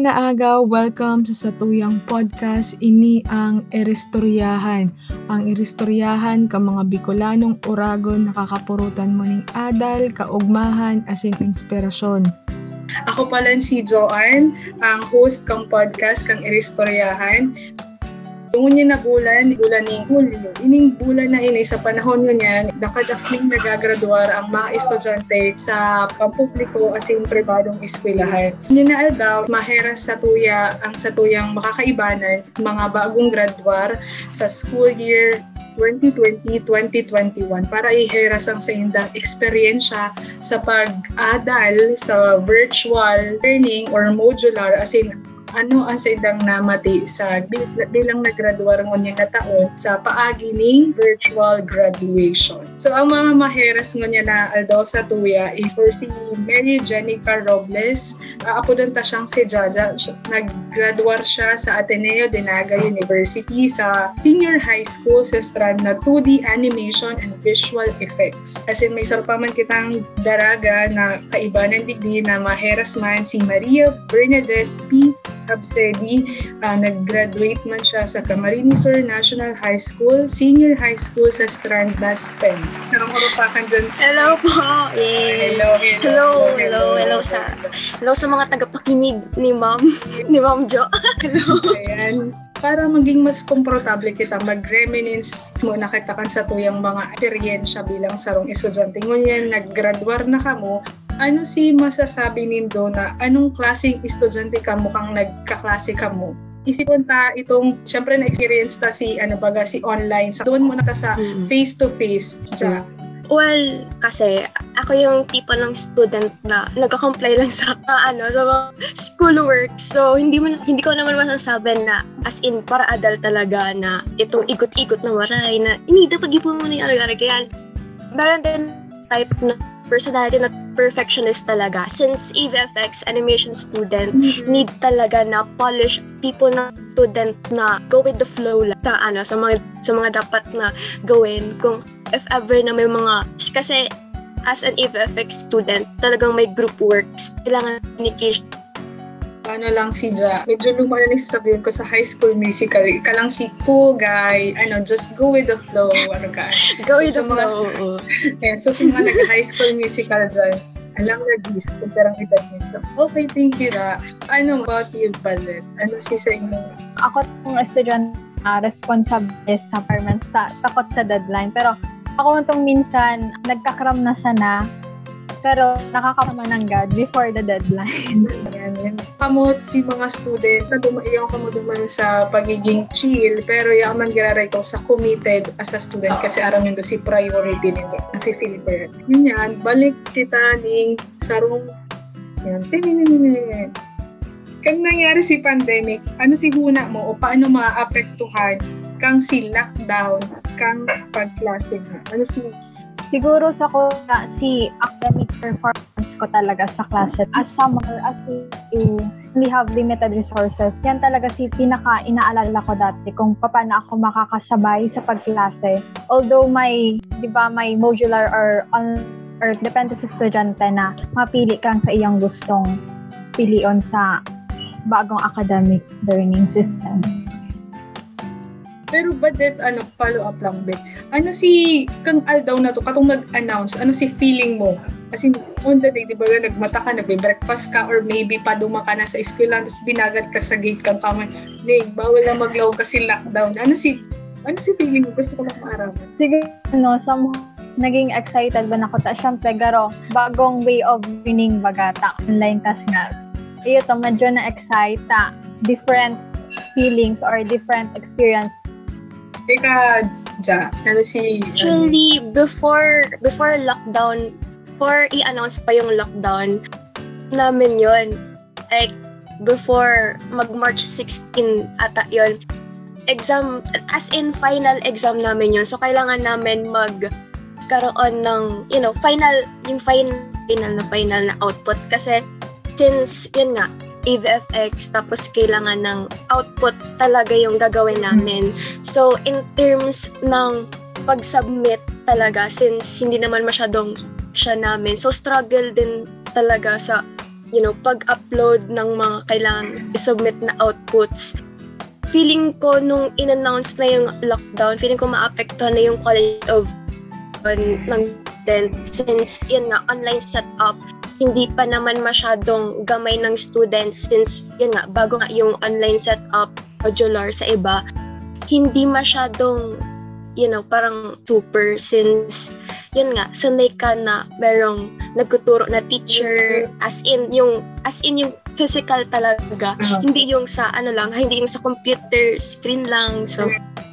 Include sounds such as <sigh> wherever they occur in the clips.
Hi na agaw, welcome sa Satuyang Podcast. Ini ang Eristoryahan. Ang Eristoryahan ka mga Bicolanong Uragon nakakapurutan mo ning adal, kaugmahan, asin inspirasyon. Ako pala si Joanne, ang host kang podcast kang Eristoryahan. Tungon niya na bulan, bulan ni Hulyo. Ining bulan na ini sa panahon nga nakadakling nagagraduar ang mga estudyante sa pampubliko as in pribadong eskwelahan. Ninaal daw, maheras sa tuya ang sa tuyang makakaibanan mga bagong graduar sa school year 2020-2021 para iheras ang sa indang eksperyensya sa pag-adal sa virtual learning or modular as in ano ang sa idang namati sa bilang nagraduar ngunyan na taon sa paagi ni virtual graduation. So ang mga maheras ngunyan na aldaw sa tuya ay for si Mary Jenica Robles, uh, apo ta siyang si Jaja, naggraduar siya sa Ateneo de Naga University sa senior high school sa strand na 2D animation and visual effects. As in may sarpaman kitang daraga na kaiba ng degree na maheras man si Maria Bernadette P. Absedi. Uh, nag-graduate man siya sa Camarines Sur National High School, Senior High School sa Strand Baspen. Karang urupakan dyan. Hello po! Yay. Hello, hello, hello, hello, hello, sa, hello sa mga tagapakinig ni Ma'am, ni Ma'am Jo. hello. Ayan para maging mas komportable kita mag-reminisce mo nakita kan sa tuyang mga eksperyensya bilang sarong estudyante ngunyan nag-graduar na kamo ano si masasabi nindo na anong klaseng estudyante ka mo kang nagkaklase ka mo? Isipon ta itong, syempre na-experience ta si, ano baga, si online. Sa doon muna ta sa mm-hmm. face-to-face. Ja. Well, kasi ako yung tipo ng student na nagka-comply lang sa uh, <laughs> ano sa mga schoolwork. So hindi mo hindi ko naman masasabi na as in para adult talaga na itong ikot-ikot na maray na hindi dapat ipo mo ni ano kaya meron din type na personality na perfectionist talaga. Since EVFX animation student, mm-hmm. need talaga na polish people na student na go with the flow lang sa ano sa mga sa mga dapat na gawin kung if ever na may mga kasi as an EVFX student talagang may group works kailangan communication ano lang si Ja, medyo luma na sasabihin ko sa high school musical, ka lang si cool guy, ano, just go with the flow, ano ka. go with so, the flow. <laughs> Mga, yeah, so sa mga nag-high school musical dyan, alam na dis, kung parang edad nito. Okay, thank you na. Ano about you, Palet? Ano si sa inyo? Ako kung estudyant, uh, responsible sa performance, ta- takot sa deadline. Pero ako itong minsan, nagkakram na sana pero nakakama ng God before the deadline. <laughs> Kamot si mga student na dumaiyaw ka mo duman sa pagiging chill, pero yaman giraray ko sa committed as a student kasi aram yun si priority nito. Nafe-feel ko yan. Yun yan, balik kita ning sarong yan. Kang nangyari si pandemic, ano si huna mo o paano maapektuhan kang si lockdown kang pagklase? Ano si Siguro sa ko si academic performance ko talaga sa klase. As summer, as to, we have limited resources, yan talaga si pinaka inaalala ko dati kung paano ako makakasabay sa pagklase. Although may, di ba, may modular or on or depende sa estudyante na mapili kang sa iyong gustong pilion sa bagong academic learning system. Pero ba that, ano, follow up lang, Bet? Ano si, kang aldaw na to, katong nag-announce, ano si feeling mo? Kasi on the day, di ba, nagmata ka, nagbe-breakfast ka, or maybe paduma ka na sa eskwela, tapos binagad ka sa gate kang kamay, Ning, bawal na maglaw kasi lockdown. Ano si, ano si feeling mo? Gusto ko lang maaraman. Siguro, no, some naging excited ba na ko ta syempre garo bagong way of winning bagata online tas nga iyo to medyo na excite different feelings or different experience Teka, Ja, ano si... Actually, before, before lockdown, before i-announce pa yung lockdown, namin yon Like, before mag-March 16 ata yon exam, as in final exam namin yon So, kailangan namin mag karoon ng, you know, final, yung final, final na final na output. Kasi, since, yun nga, AVFX tapos kailangan ng output talaga yung gagawin namin. So, in terms ng pag-submit talaga since hindi naman masyadong siya namin. So, struggle din talaga sa you know, pag-upload ng mga kailangan i-submit na outputs, feeling ko nung in-announce na yung lockdown, feeling ko maapektuhan na yung quality of uh, ng content since yun na online setup hindi pa naman masyadong gamay ng students since yun nga bago nga yung online setup modular sa iba. Hindi masyadong you know parang super since yun nga sanay ka na merong nagtuturo na teacher as in yung as in yung physical talaga Uh-huh. hindi yung sa ano lang hindi yung sa computer screen lang so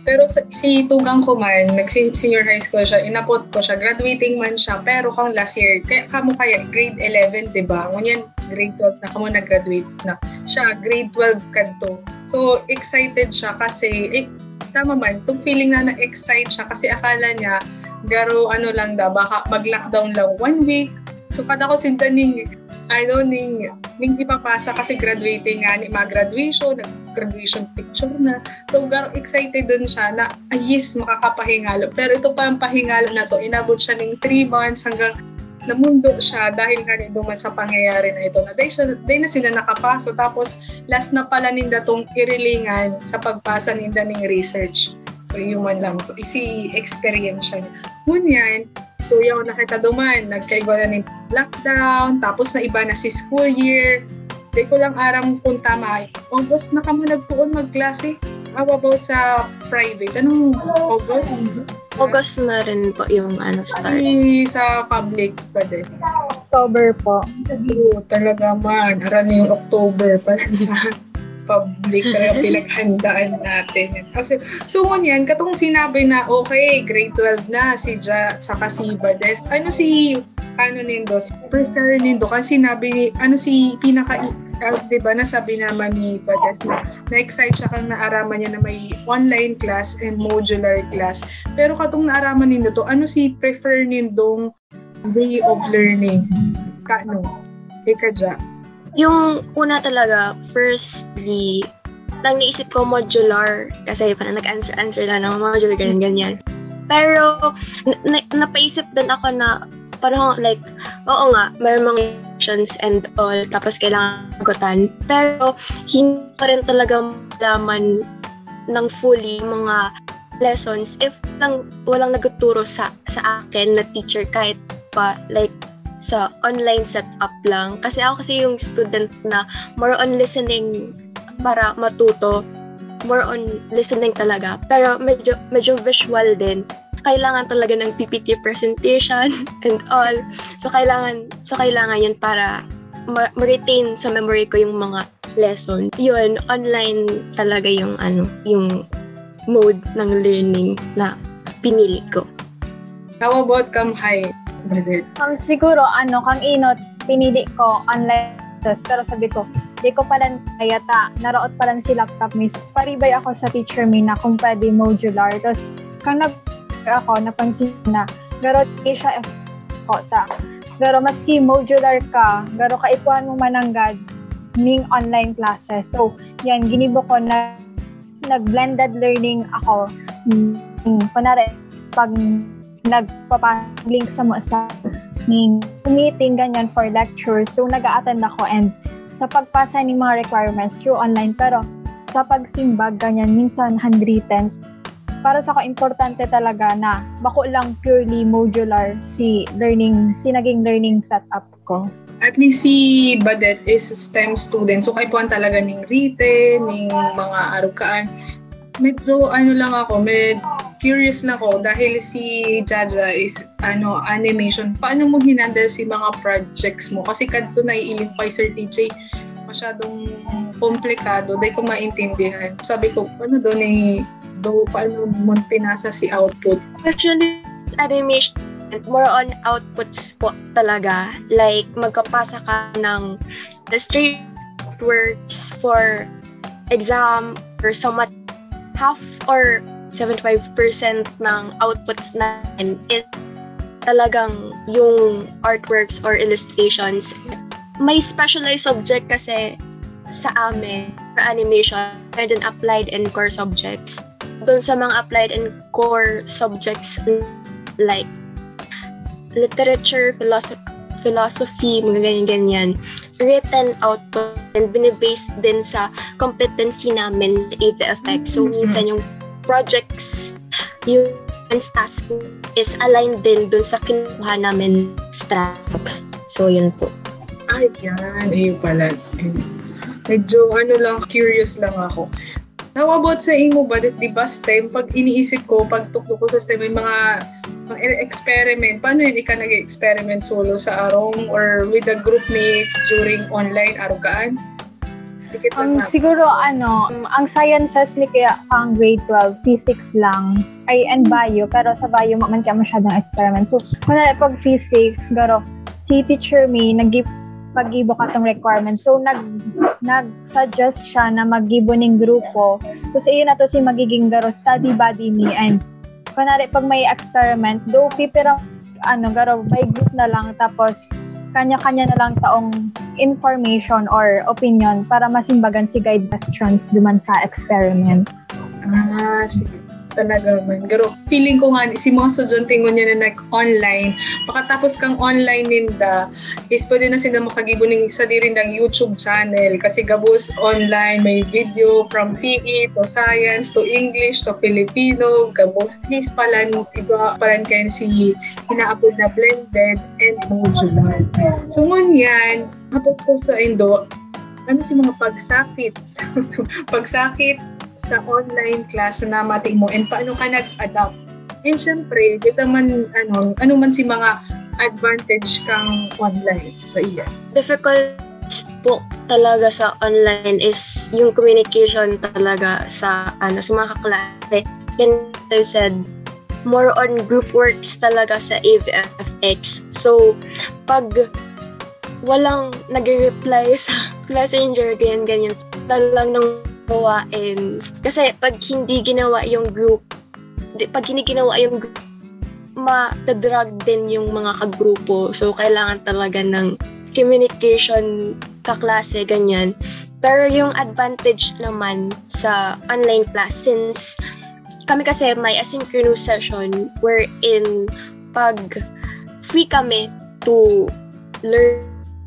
Pero si Tugang ko man, nag-senior high school siya, inapot ko siya, graduating man siya, pero kang last year, kaya kamo kaya grade 11, di ba? Ngunyan, grade 12 na kamo nag-graduate na. Siya, grade 12 kadto. So, excited siya kasi, eh, tama man, itong feeling na na-excite siya kasi akala niya, garo ano lang da, baka mag-lockdown lang one week. So, kada ko sinta ning, ano, ning, ning ipapasa kasi graduating nga, ni mag-graduation, nag-graduation picture na. So, gar excited dun siya na, ay yes, makakapahingalo. Pero ito pa ang pahingalo na to, inabot siya ng 3 months hanggang namundo siya dahil nga rin duman sa pangyayari na ito. Na dahil, siya, dahil na sila nakapaso. Tapos, last na pala ninda tong irilingan sa pagpasa ninda ng research. So, yung man lang to. Isi experience siya. Ngunyan, so yung nakita duman, nagkaigwa na ng lockdown, tapos na iba na si school year. Di ko lang aram kung tama. August na kamo nagtuon magklase. How about sa private? Anong August? August na rin po yung ano start Ay, sa public pa din. October po. Oo, talaga man. Aran yung October pa rin sa public talaga pinaghandaan natin. Kasi, so ngunyan, katong sinabi na, okay, grade 12 na, si Ja, saka si Bades. Ano si, ano nindo, si prefer nindo, kasi sinabi ni, ano si pinaka, uh, di ba, nasabi naman ni Bades na, na-excite siya kang naaraman niya na may online class and modular class. Pero katong naaraman nindo to, ano si prefer nindong way of learning? Kano? Ika Ja. Yung una talaga, firstly, nang naisip ko modular, kasi parang nag-answer-answer lang ng modular, ganyan-ganyan. Pero, na- napaisip din ako na, parang like, oo nga, mayroon mga options and all, tapos kailangan sagutan. Pero, hindi pa rin talaga malaman ng fully mga lessons if lang walang nagtuturo sa sa akin na teacher kahit pa like sa online setup lang. Kasi ako kasi yung student na more on listening para matuto. More on listening talaga. Pero medyo, medyo visual din. Kailangan talaga ng PPT presentation <laughs> and all. So, kailangan, so kailangan yun para ma- ma-retain sa memory ko yung mga lesson. Yun, online talaga yung ano, yung mode ng learning na pinili ko. How about Kam High? Brother? Um, siguro, ano, kang inot, pinili ko online classes, pero sabi ko, di ko pa lang kaya ta, naroot pa lang si laptop miss. Paribay ako sa teacher mi na kung pwede modular. Tapos, kang nag ako, napansin na, garo siya ko ta. Garo maski modular ka, garo ka ipuan mo mananggad ning online classes. So, yan, ginibo ko na nag-blended learning ako. Mm, kunwari, pag nagpapa-link sa mo sa ning meeting ganyan for lecture. So nag-a-attend ako and sa pagpasa ng mga requirements through online pero sa pagsimbag ganyan minsan handwritten. Para sa ko importante talaga na bako lang purely modular si learning si naging learning setup ko. At least si Badet is a STEM student. So, kay puan talaga ning written, ning mga arukaan. Medyo ano lang ako, med curious lang ako dahil si Jaja is ano animation. Paano mo hinandle si mga projects mo? Kasi kadto na iiling kay Sir TJ masyadong komplikado dahil ko maintindihan. Sabi ko, ano doon eh, do, paano mo pinasa si output? Actually, animation, more on outputs po talaga. Like, magkapasa ka ng the straight works for exam or somewhat half or 75% ng outputs na is talagang yung artworks or illustrations. May specialized subject kasi sa amin for animation and then applied and core subjects. Doon sa mga applied and core subjects like literature, philosophy, philosophy, mga ganyan-ganyan. Written out po and binibase din sa competency namin sa AVFX. So, Mm-hmm. minsan yung projects, yung task is aligned din dun sa kinuha namin strap. So, yun po. Ay, yan. Ayun pala. Ayun. Medyo ano lang, curious lang ako. How about sa imo ba, di ba STEM, pag iniisip ko, pag tuklo ko sa STEM, may mga, mga experiment, paano yun ika nag-experiment solo sa arong or with the group mates during online arugaan? Um, siguro ano, um, ang sciences ni kaya pang grade 12, physics lang. Ay, and bio, pero sa bio man kaya masyadong experiment. So, kunwari pag physics, garo, si teacher me, nag pag-ibo ka tong requirements. So, nag, nag-suggest siya na mag-ibo ng grupo. Tapos, iyon na to si magiging garo, study buddy me. And, kunwari, pag may experiments, do pipirang, ano, garo, may group na lang. Tapos, kanya-kanya na lang taong information or opinion para masimbagan si guide questions duman sa experiment. Ah, sige. Talaga man. Pero feeling ko nga, si mga estudyante ko niya na nag-online, pagkatapos kang online ninda, is pwede na sila makagibo ng isa din ng YouTube channel. Kasi gabos online, may video from PE to science to English to Filipino, gabos please pala, iba pala kayo si inaapod na blended and modular. So ngunyan, habot ko sa Indo, ano si mga pagsakit? <laughs> pagsakit sa online class na namati mo and paano ka nag-adapt. And syempre, kita man, ano, ano man si mga advantage kang online sa iya. difficult po talaga sa online is yung communication talaga sa ano sa mga kaklase. And I said, more on group works talaga sa AVFX. So, pag walang nag-reply <laughs> sa messenger, ganyan-ganyan, talagang nang gawain. Kasi pag hindi ginawa yung group, pag hindi ginawa yung group, ma-drag din yung mga kagrupo. So, kailangan talaga ng communication kaklase, ganyan. Pero yung advantage naman sa online class, since kami kasi may asynchronous session wherein pag free kami to learn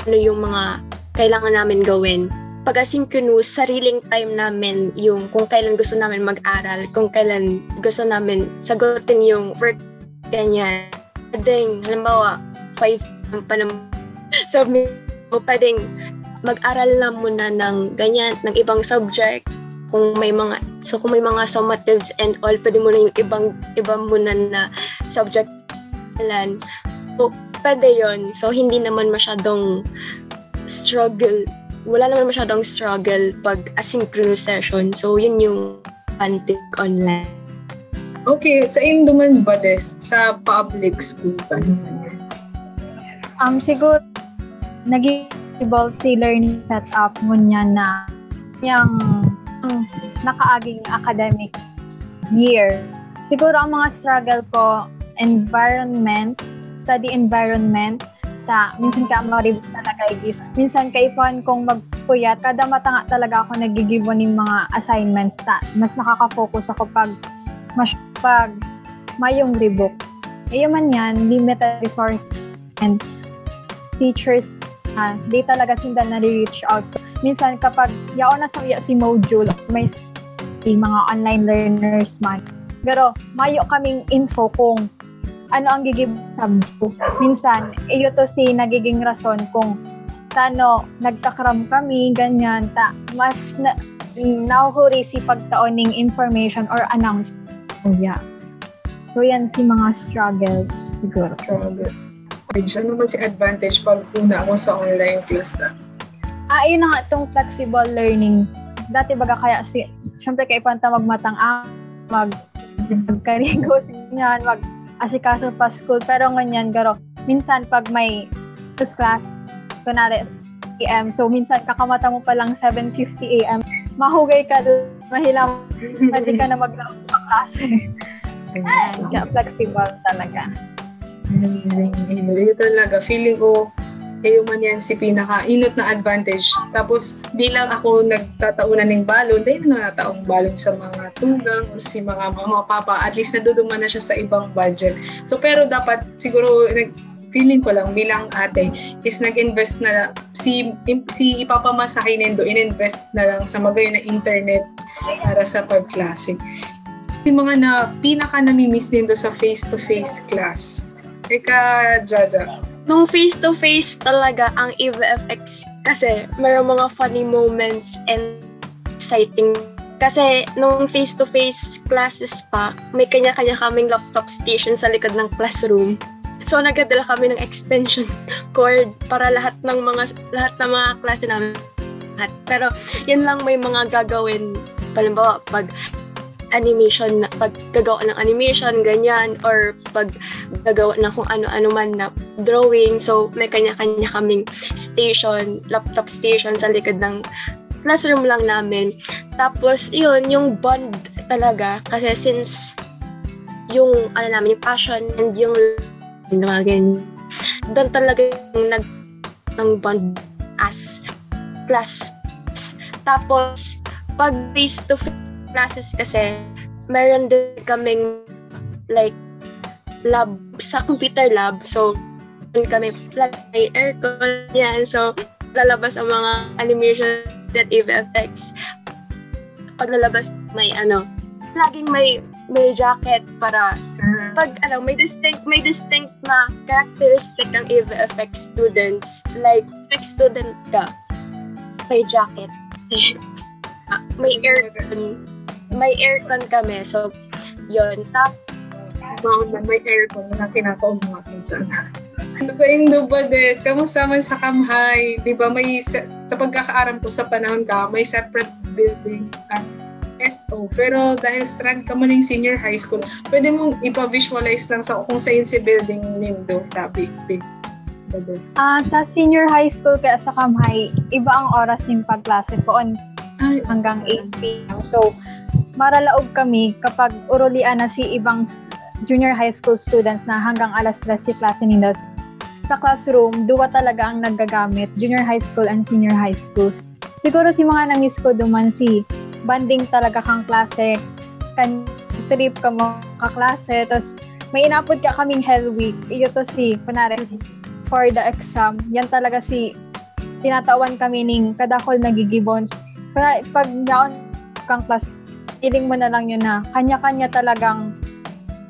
ano yung mga kailangan namin gawin. Pag asynchronous, sariling time namin yung kung kailan gusto namin mag-aral, kung kailan gusto namin sagutin yung work, ganyan. Pwedeng, halimbawa, 5 pa naman. So, pwedeng mag-aral lang muna ng ganyan, ng ibang subject. Kung may mga, so kung may mga summatives and all, pwede mo na yung ibang, ibang muna na subject. So, pwede yon So, hindi naman masyadong struggle. Wala naman masyadong struggle pag asynchronous session. So, yun yung advantage online. Okay, sa Indo man ba, Des? Sa public school ba? Um, siguro, naging si learning setup mo niya na yung um, nakaaging academic year. Siguro ang mga struggle ko, environment, study environment, sa minsan ka maribot talaga igis. Minsan kaipan kong magpuyat, kada matanga talaga ako nagigibo ng mga assignments ta. Mas nakaka-focus ako pag mas pag mayong rebook. Eh man yan, limited resource and teachers na di talaga sila na-reach out. So, minsan kapag yao na sa si module, may mga online learners man. Pero mayo kaming info kung ano ang gigib subject. Minsan, iyo to si nagiging rason kung tano nagkakram kami, ganyan, ta, mas na, nahuhuri si pagtaoning information or announce. Oh, yeah. So, yan si mga struggles siguro. Struggle. Ano man si advantage pag una ako sa online class na? Ah, ayun na nga itong flexible learning. Dati baga kaya si, syempre kay panta magmatang ah, mag magkarigo <laughs> niyan, mag asikaso pa school. Pero ganyan, garo, minsan pag may first class, kunwari, AM, so minsan kakamata mo pa lang 7.50 AM, mahugay ka doon, mahilang, pwede ka na maglaot sa klase. Ayan, kaya flexible talaga. Amazing. Yun talaga. Feeling ko, kayo man yan si pinaka-inot na advantage. Tapos, di lang ako nagtataunan ng balon, dahil na nataong balon sa mga tugang or si mga mama, papa. At least naduduman na siya sa ibang budget. So, pero dapat siguro, feeling ko lang bilang ate is nag-invest na si si ipapamasahe nindo ininvest na lang sa magayon na internet para sa pagklase. Yung mga na pinaka nami-miss nindo sa face-to-face class. Eka, Jaja. Nung face-to-face talaga ang EVFX kasi mayroong mga funny moments and exciting kasi nung face-to-face classes pa, may kanya-kanya kaming laptop station sa likod ng classroom. So nagdala kami ng extension <laughs> cord para lahat ng mga lahat ng mga klase namin. Pero yun lang may mga gagawin. Halimbawa, pag animation, pag gagawa ng animation, ganyan, or pag gagawa ng kung ano-ano man na drawing. So, may kanya-kanya kaming station, laptop station sa likod ng classroom lang namin. Tapos, yun, yung bond talaga. Kasi since yung, ano namin, yung passion and yung mga ganyan, doon talaga yung nag ng bond as class. Tapos, pag face-to-face classes kasi, meron din kaming like lab sa computer lab. So, doon kami may aircon yan. So, lalabas ang mga animation that effects. Pag lalabas may ano, laging may may jacket para pag ano may distinct may distinct na characteristic ng EVFX students like effects student ka may jacket <laughs> may aircon may aircon kami so yon tap Bawal na may aircon na kinakaon mo akin sana. So, sa Indo ba din, kamusta man sa Kamhay? Di ba may, se- sa pagkakaaram ko sa panahon ka, may separate building at SO. Pero dahil strand ka man ng senior high school, pwede mong ipa-visualize lang sa kung saan si building nindo, tabi. Ah, sa senior high school kaya sa Kamhay, iba ang oras ng pagklase ko on Ay, hanggang 8 p.m. So, maralaog kami kapag urulian na si ibang junior high school students na hanggang alas 3 si klase nila. Sa classroom, duwa talaga ang naggagamit, junior high school and senior high schools. Siguro si mga namiss ko duman si banding talaga kang klase, kan trip ka mo kaklase, tapos may inapod ka kaming hell week. Iyo to si, kunwari, for the exam, yan talaga si tinatawan kami ning kadakol nagigibons. Pag naon kang class, feeling mo na lang yun na kanya-kanya talagang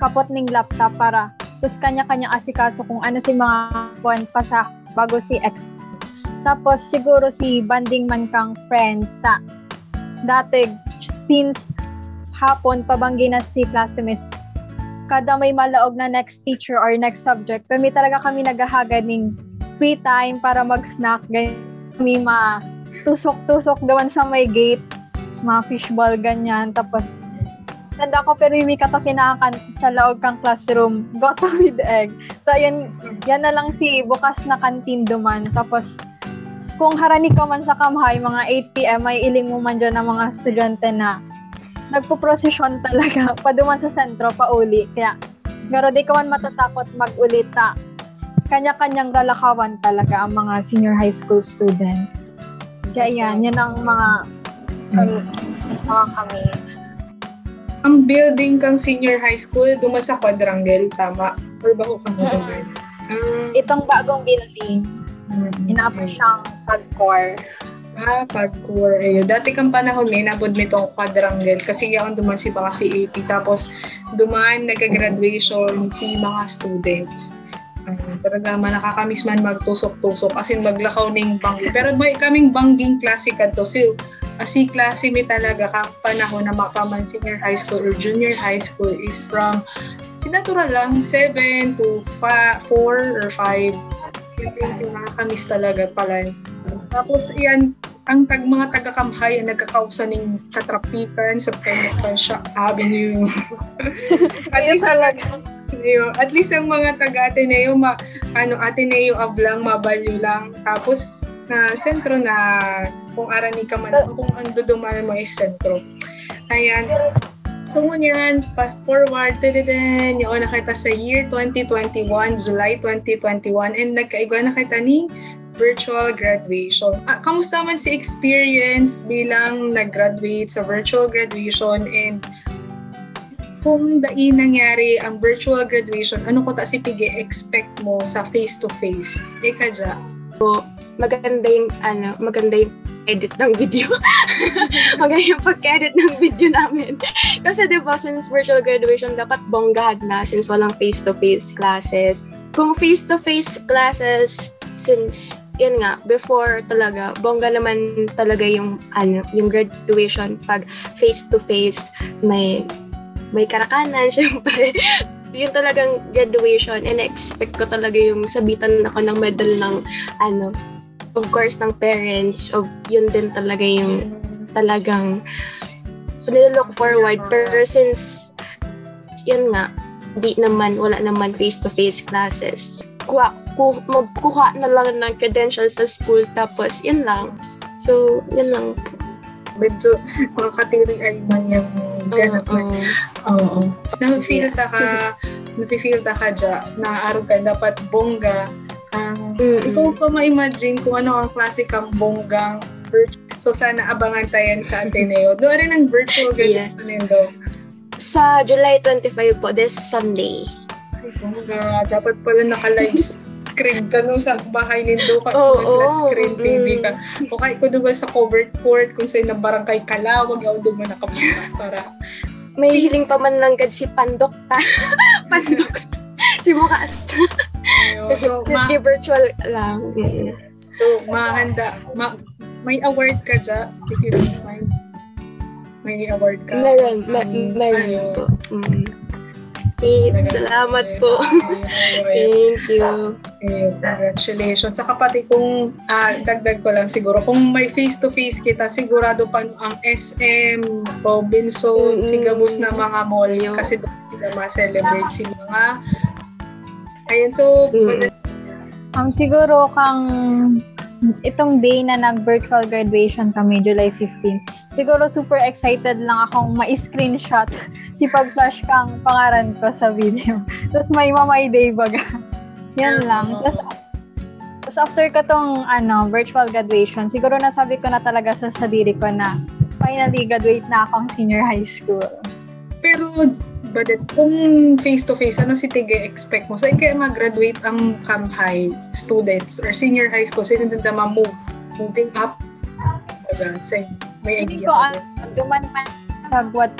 kapot ning laptop para tapos kanya-kanya asikaso kung ano si mga buwan pa sa bago si ex. Tapos siguro si banding man kang friends ta. Dati since hapon pabanggi na si classmates. Kada may malaog na next teacher or next subject kami talaga kami naghahagad ng free time para mag-snack. Ganyan kami ma tusok-tusok gawan sa may gate mga fishball ganyan. Tapos tanda ko pero yung kato kinakan sa loob kang classroom <laughs> goto with egg. So yan yan na lang si bukas na kantin duman. Tapos kung harani ka man sa kamhay mga 8pm may iling mo man dyan ng mga estudyante na nagpo-prosesyon <laughs> talaga paduman sa sentro pa uli. Kaya pero di ka man matatakot mag-ulit ta kanya-kanyang lalakawan talaga ang mga senior high school student. Kaya yan yan ang mga um, mga kami ang building kang senior high school, duma sa quadrangle, tama? Or ba ko kang duman? Um, itong bagong building inapo siyang pag-core Ah, pagcore. Eh, dati kang panahon may nabod mi tong quadrangle kasi yaon duman si baka si 80 tapos duman nagka-graduation si mga students. Um, talaga man nakakamiss man magtusok-tusok as in maglakaw ning banggi. Pero may kaming bangging klase kadto si si klase mi talaga ka panahon na makaman senior high school or junior high school is from si natural lang 7 to 4 or 5 yung nakakamiss talaga pala tapos yan, ang tag mga taga-kamhay ang nagkakausa ng katrapikan sa Penitensya Avenue. at least talaga. <laughs> At least ang mga taga Ateneo, ma, ano, Ateneo Ablang, Mabalyo lang. Tapos na sentro na kung arani ka man, kung ando duman mo is sentro. Ayan. So ngunyan, fast forward, tadadaan, yung nakita sa year 2021, July 2021, and nagkaigwa na kita ni virtual graduation. Ah, kamusta man si experience bilang nag-graduate sa virtual graduation and kung dai nangyari ang virtual graduation, ano ko ta si pigi expect mo sa face-to-face? Ika dya. Maganda yung ano, maganda yung edit ng video. <laughs> maganda yung pag-edit ng video namin. <laughs> Kasi 'di ba since virtual graduation dapat bonggahan na since walang face-to-face classes. Kung face-to-face classes since yun nga, before talaga, bongga naman talaga yung, ano, yung graduation pag face-to-face, may, may karakanan, <laughs> syempre. yun talagang graduation, and expect ko talaga yung sabitan ako ng medal ng, ano, of course, ng parents, of yun din talaga yung talagang nilook forward. Pero since, yun nga, di naman, wala naman face-to-face classes. Kuha, ku, magkuha na lang ng credentials sa school, tapos yun lang. So, yun lang. Medyo makakatiri ay man yung ganun. Oo. Oo. Na-feel ta ka, na-feel ta ka dya, na araw ka dapat bongga. Mm-mm. Ikaw pa ma-imagine kung ano ang klase kang bonggang virtual. So sana abangan tayo sa Ateneo. Doon rin ang virtual Yeah. graduation nindo. Sa July 25 po, this Sunday. Ay, bongga. Dapat pala naka-live <laughs> screen ka nung sa bahay nindo ka. Oo, flat oo, screen TV mm. ka. O kahit ko doon sa covered court kung sa'yo na barangay Kalawag, ako doon mo nakapunta para May hiling pa man lang gad si Pandok ta. <laughs> Pandok. <laughs> si Mukha. So, ma- Hindi virtual lang. Mm. So, mahanda, ma- may award ka dyan, if you don't mind. May award ka. Meron, mer- Um, meron ayun. po. Mm. Eh, salamat po. Thank you. Ayun, Congratulations. Saka pati kung, ah, dagdag ko lang siguro, kung may face-to-face kita, sigurado pa ang SM, Robinson, Mm-mm. Sigabus na mga mall, kasi doon sila ma-celebrate si mga Ayun, so, Mm. Um, siguro kang itong day na nag-virtual graduation kami, July 15, siguro super excited lang akong ma-screenshot <laughs> si pag-flash kang pangaran ko sa video. Tapos may mamay day baga. <laughs> Yan lang. Tapos tapos after ko tong ano, virtual graduation, siguro nasabi ko na talaga sa sarili ko na finally graduate na akong senior high school. Pero, Badet, kung face-to-face, ano si Tige expect mo? So, kaya mag-graduate ang Camp High students or senior high school, sino na ma-move? Moving up? Diba? Say, may Hindi idea ko ka alam, ba? duman man sa Guat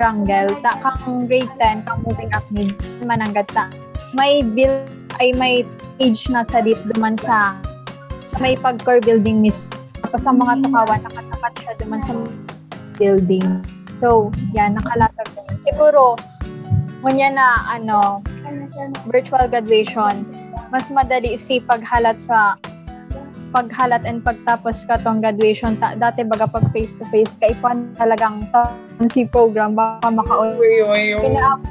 Triangle, ta kang grade 10, kang moving up mid, mananggat ta. May bill, ay may age na sa dito duman sa sa may pag-core building mismo. Tapos sa mga tukawan, nakatapat siya duman sa building. So, yan, nakalatag duman. Siguro, ngunya na, ano, virtual graduation, mas madali si paghalat sa paghalat and pagtapos ka tong graduation ta, dati baga pag face to face ka ikuan talagang ta- si program baka uy. inaabot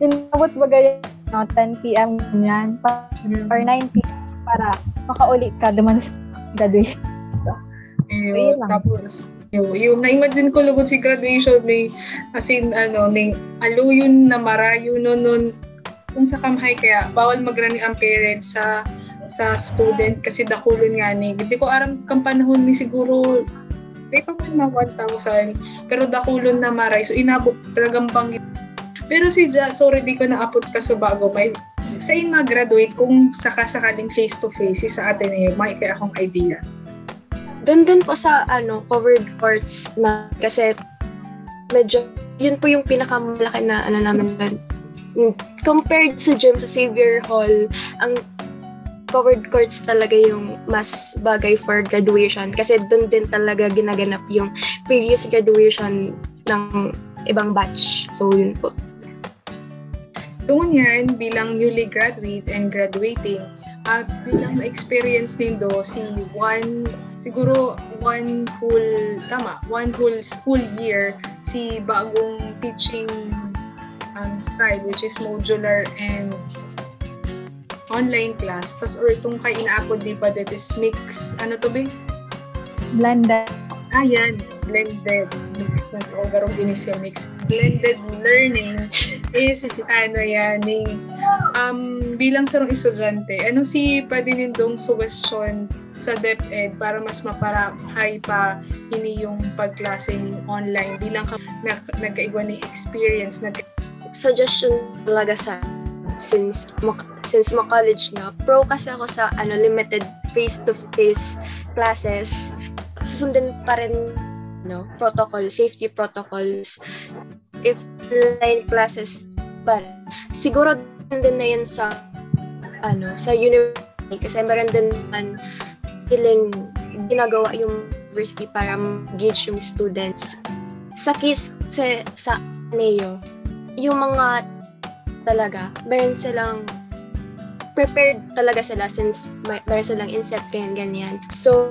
inaabot baga yun, no, 10 p.m. yan pa, or 9 p.m. para makauli ka duman sa graduation Ayun lang. tapos, yun, yun, na-imagine ko lugod si graduation, may, as in, ano, may aluyon na marayo nun, nun, kung sa kamhay kaya, bawal magrani ang parents sa sa student kasi dakulon nga ni. Hindi ko aram kang panahon ni siguro di pa man mga 1,000 pero dakulon na maray so inabot talagang banggit. Pero si Ja, sorry di ko naapot ka sa bago may sa in mag-graduate kung sakasakaling face to face sa Ateneo, may kaya akong idea. Doon din po sa ano, covered courts na kasi medyo yun po yung pinakamalaki na ano namin doon. Mm, Compared sa gym sa Xavier Hall, ang covered courts talaga yung mas bagay for graduation kasi doon din talaga ginaganap yung previous graduation ng ibang batch. So yun po. So ngunyan, bilang newly graduate and graduating, at bilang na-experience nindo si one, siguro one whole, tama, one whole school year, si bagong teaching um, style, which is modular and online class. Tapos, or itong kay inaapod di pa that is mix, ano to ba? blended Ah, yan. Blended mix. Mas o garong yung mix. Blended learning is ano yan, ning um, bilang sarong estudyante, ano si pwede nindong suggestion sa DepEd para mas maparahay pa ini yung pagklase ni online bilang ka, na, nagkaigwa ni experience nag Suggestion talaga sa since since ma-college na pro kasi ako sa ano limited face-to-face classes. Susundin pa rin no protocol safety protocols if online classes pa siguro din na yun sa ano sa university kasi meron din naman feeling ginagawa yung university para gauge yung students. Sa case sa, sa Neo yung mga talaga meron silang prepared talaga sila since meron silang incept ganyan ganyan. So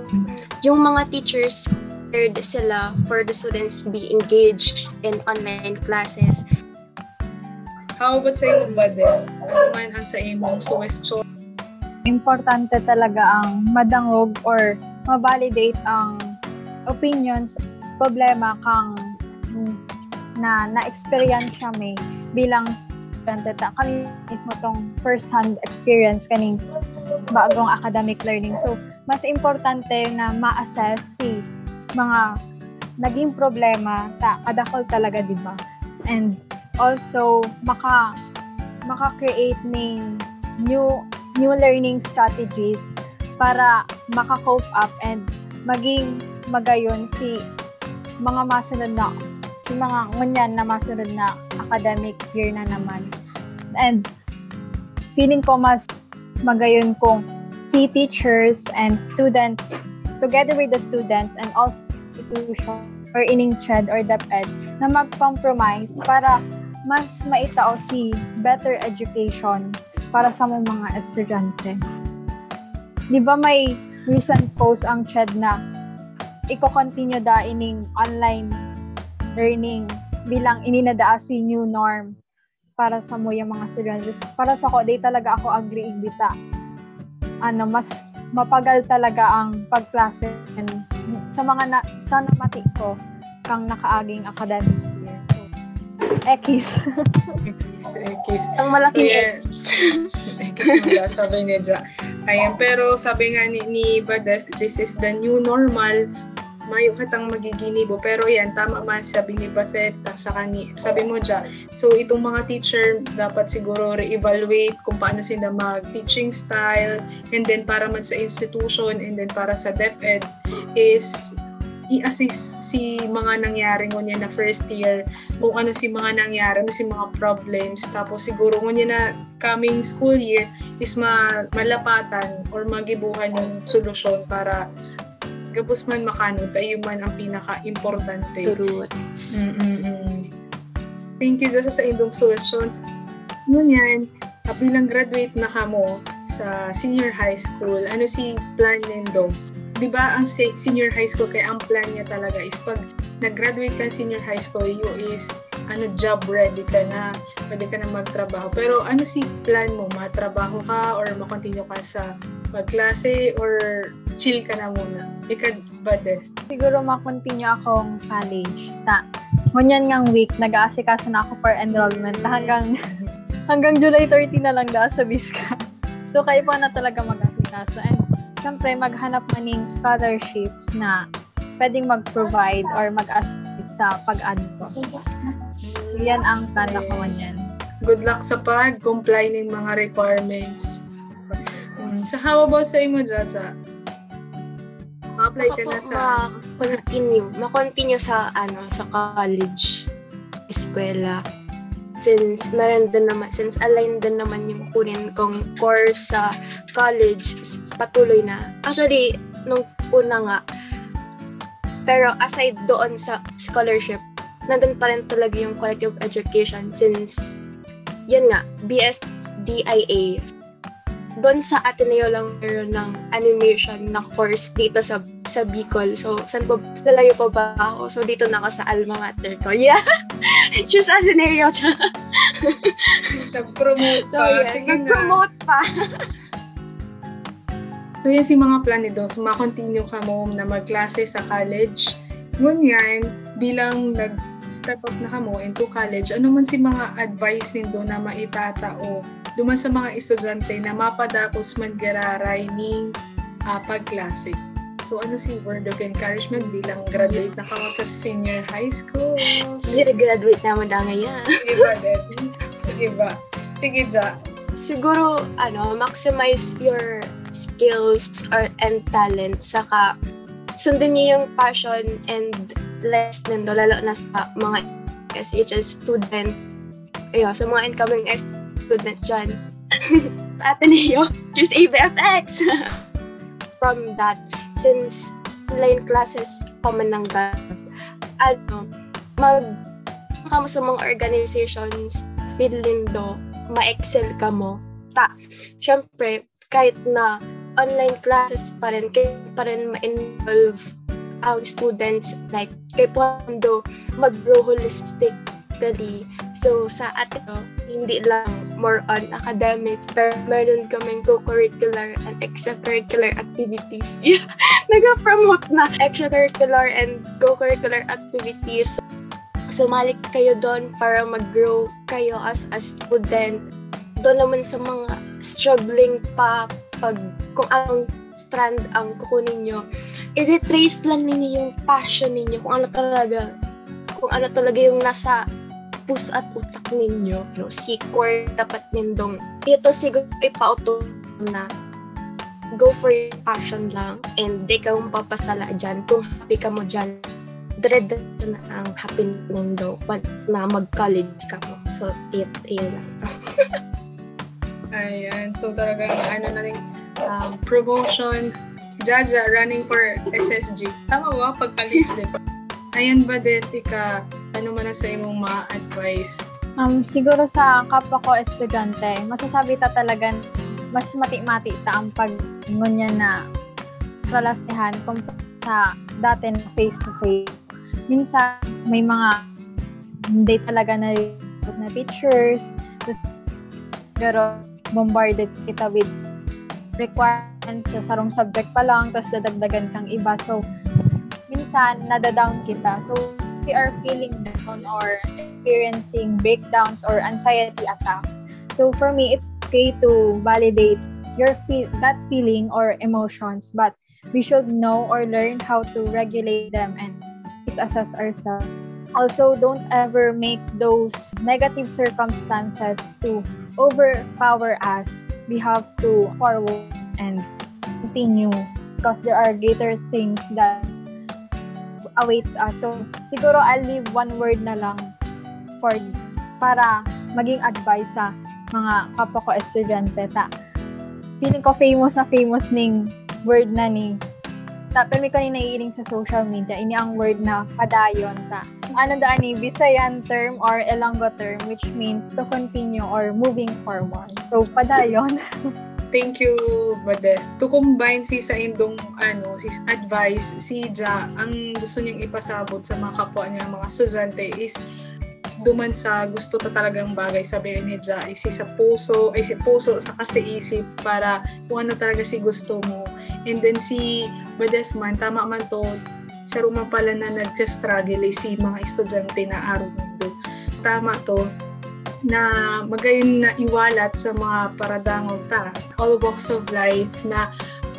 yung mga teachers prepared sila for the students to be engaged in online classes How about sa imo ba din? Ano man ang sa imong suggestion? Importante talaga ang madangog or ma-validate ang opinions, problema kang na na-experience siya may bilang estudyante ta kami mismo tong first hand experience kaning bagong academic learning so mas importante na ma-assess si mga naging problema ta kadakol talaga di ba and also maka maka-create ng new new learning strategies para maka-cope up and maging magayon si mga masunod na si mga ngunyan na masunod na academic year na naman. And feeling ko mas magayon kung si teachers and students together with the students and also institution or ining CHED or DepEd na mag-compromise para mas maitao si better education para sa mga estudyante. Di ba may recent post ang CHED na iko-continue da ining online learning bilang ininada si new norm para sa mo yung mga estudyante. Para sa ko, day talaga ako agree igbita. Ano, mas mapagal talaga ang pagklase sa mga na, sa namati ko kang nakaaging academic year. So, Ekis. Ekis. ang malaking So, yeah. Ekis <laughs> nila, sabi niya dyan. Ayan, pero sabi nga ni, ni Bades, this is the new normal mayo katang magiginibo. Pero yan tama man sabi ni Baset sa kani sabi mo dya so itong mga teacher dapat siguro re-evaluate kung paano sila mag teaching style and then para man sa institution and then para sa DepEd is i-assist si mga nangyari ngunyan na first year kung ano si mga nangyari, ano si mga problems. Tapos siguro ngunyan na coming school year is ma malapatan or magibuhan yung solusyon para gabos man makano tayo man ang pinaka-importante. Turut. Mm-mm-mm. Thank you sa sa indong suggestions. Ngunyan, uh, bilang graduate na kamo sa senior high school, ano si plan nindo? 'Di ba ang se- senior high school kaya ang plan niya talaga is pag nag-graduate ka senior high school, you is ano job ready ka na, pwede ka na magtrabaho. Pero ano si plan mo? Matrabaho ka or makontinue ka sa pagklase or chill ka na muna? Ikaw ba, Des? Siguro makontinue akong college. Ta, ngunyan ngang week, nag-aasikaso na ako for enrollment na hanggang <laughs> hanggang July 30 na lang da sa Biska. <laughs> So, kayo pa na talaga mag-asikaso. And, syempre, maghanap maning scholarships na pwedeng mag-provide or mag-assist sa pag-add ko. So, yan ang plan ako ngunyan. good luck sa pag-comply ng mga requirements. Mm. So, how about sa imo, Jaja? Ma-apply ka na sa... ma-continue, ma-continue sa ano sa college, eskwela. Since meron din naman, since aligned din naman yung kunin kong course sa college, patuloy na. Actually, nung una nga, pero aside doon sa scholarship, nandun pa rin talaga yung quality of education since, yan nga, BSDIA. Doon sa Ateneo lang meron ng animation na course dito sa sa Bicol. So, saan pa, sa layo pa ba ako? So, dito na ako sa alma mater ko. <laughs> Yeah! Choose Ateneo. <laughs> Nag-promote So, pa. yeah, Sige na. nag-promote pa. So, yan si mga plan ni So, ma-continue ka mo na magklase sa college. Ngunyan, bilang nag step up na ka mo into college, ano man si mga advice nindo na maitatao duman sa mga estudyante na mapadakos man gararay ning uh, pagklase. So ano si word of encouragement bilang graduate na ka sa senior high school? Sige, graduate naman na ngayon. Diba, Deb? Diba? Sige, Ja. Siguro, ano, maximize your skills or and talent. Saka, sundin niyo yung passion and less nindo, lalo na sa mga SHS student. Ayun, sa mga incoming student dyan. <laughs> Ateneo, choose ABFX! <laughs> From that, since online classes man ng ano, mag ka sa mga organizations, feeling do, ma-excel ka mo. Ta, syempre, kahit na online classes pa rin, kahit pa rin ma-involve ang students, like, kay Pondo, mag-grow holistically. So, sa atin, hindi lang more on academics, pero meron kaming co-curricular and extracurricular activities. <laughs> Yeah, nag-promote na extracurricular and co-curricular activities. Sumali kayo doon para mag-grow kayo as a student. Doon naman sa mga struggling pa pag kung anong strand ang kukunin nyo, i-retrace lang ninyo yung passion ninyo, kung ano talaga, kung ano talaga yung nasa puso at utak ninyo, no, si core dapat nindong, ito siguro ipauto na go for your passion lang and di ka mong papasala dyan. Kung happy ka mo dyan, dread na ang happiness nindo once na mag-college ka mo. So, it, yun lang. <laughs> Ayan. So, talagang ano na rin, um, promotion, Jaja running for SSG. Tama ba? Pag-college, di ba? Ayan ba, Detika, ano man sa imong ma-advise? Um, siguro sa kapwa ko estudyante, masasabi ta talaga mas mati-mati ta ang pag-ngunya na kalastihan kumpara sa dati na face-to-face. Minsan, may mga hindi talaga na na teachers, pero bombarded kita with requirements sa sarong subject pa lang, tapos dadagdagan kang iba. So, minsan, nadadown kita. So, we are feeling down or experiencing breakdowns or anxiety attacks. So, for me, it's okay to validate your feel that feeling or emotions, but we should know or learn how to regulate them and assess ourselves. Also, don't ever make those negative circumstances to overpower us. We have to forward and continue because there are greater things that awaits us. So, siguro I'll leave one word na lang for para maging advice sa mga kapwa ko estudyante ta. Feeling ko famous na famous ning word na ni ta pero may kanina naiiling sa social media ini ang word na padayon ta ano daan ni Visayan term or Ilonggo term which means to continue or moving forward so padayon <laughs> thank you Bades to combine si sa indong ano si advice si Ja ang gusto niyang ipasabot sa mga kapwa niya mga estudyante is duman sa gusto ta talagang bagay sabi ni Ja si sa puso ay si puso sa kasi isip para kung ano talaga si gusto mo. And then si Bades man tama man to sa ruma pala na nagsa-struggle si mga estudyante na araw mundo tama to na magayon na iwalat sa mga paradangog ta. All walks of life na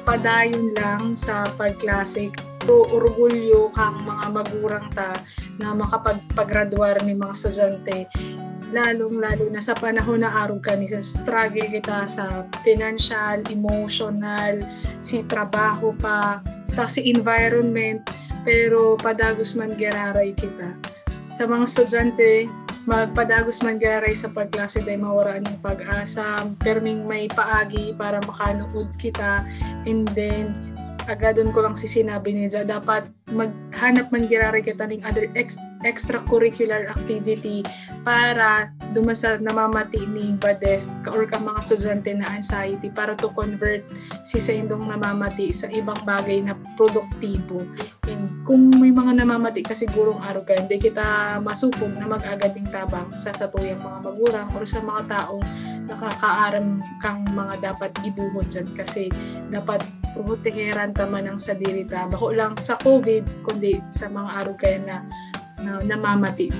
padayon lang sa pagklase pero orgulyo kang mga magurang ta na makapagpagraduar ni mga estudyante lalong-lalo na sa panahon na araw ka ni. Struggle kita sa financial, emotional, si trabaho pa, ta si environment, pero padagos man geraray kita. Sa mga estudyante, magpadagos man geraray sa pagklase dahil mawara ng pag-asa, perming may paagi para makanood kita, and then agadon ko lang si sinabi niya, dapat maghanap man girari kita ng other ex- extracurricular activity para dumasa namamati ni Bades or ka mga estudyante na anxiety para to convert si sa indong namamati sa ibang bagay na produktibo. And kung may mga namamati ka sigurong araw ka, hindi kita masupog na mag-agating tabang sa satuyang mga magurang or sa mga taong nakakaaram kang mga dapat gibuhod dyan kasi dapat proteheran taman ang sadiri ta. Bako lang sa COVID, kundi sa mga araw kaya na, na namamati.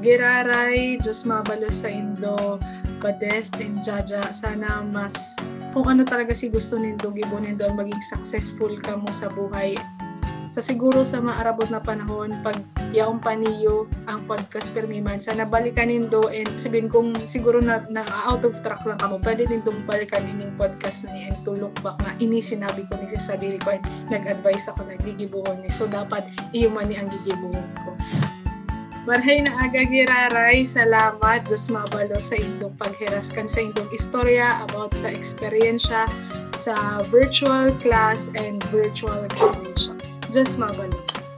Giraray, Diyos mabalo sa Indo, Badeth and Jaja. Sana mas kung ano talaga si gusto nindo gibunin doon maging successful ka mo sa buhay sa siguro sa maarabot na panahon pag yaong paniyo ang podcast permiman sana balikan nindo and sabihin kung siguro na, na out of track lang kamo pwede nindo balikan ining podcast na and to look back na ini sinabi ko ni sa sarili ko and nag-advise ako nagigibuhon ni. So dapat iyo man ni ang gigibuhon ko. Marhay na aga giraray, salamat. Diyos mabalo sa indong paghiraskan sa indong istorya about sa eksperyensya sa virtual class and virtual graduation. Diyos mabalos.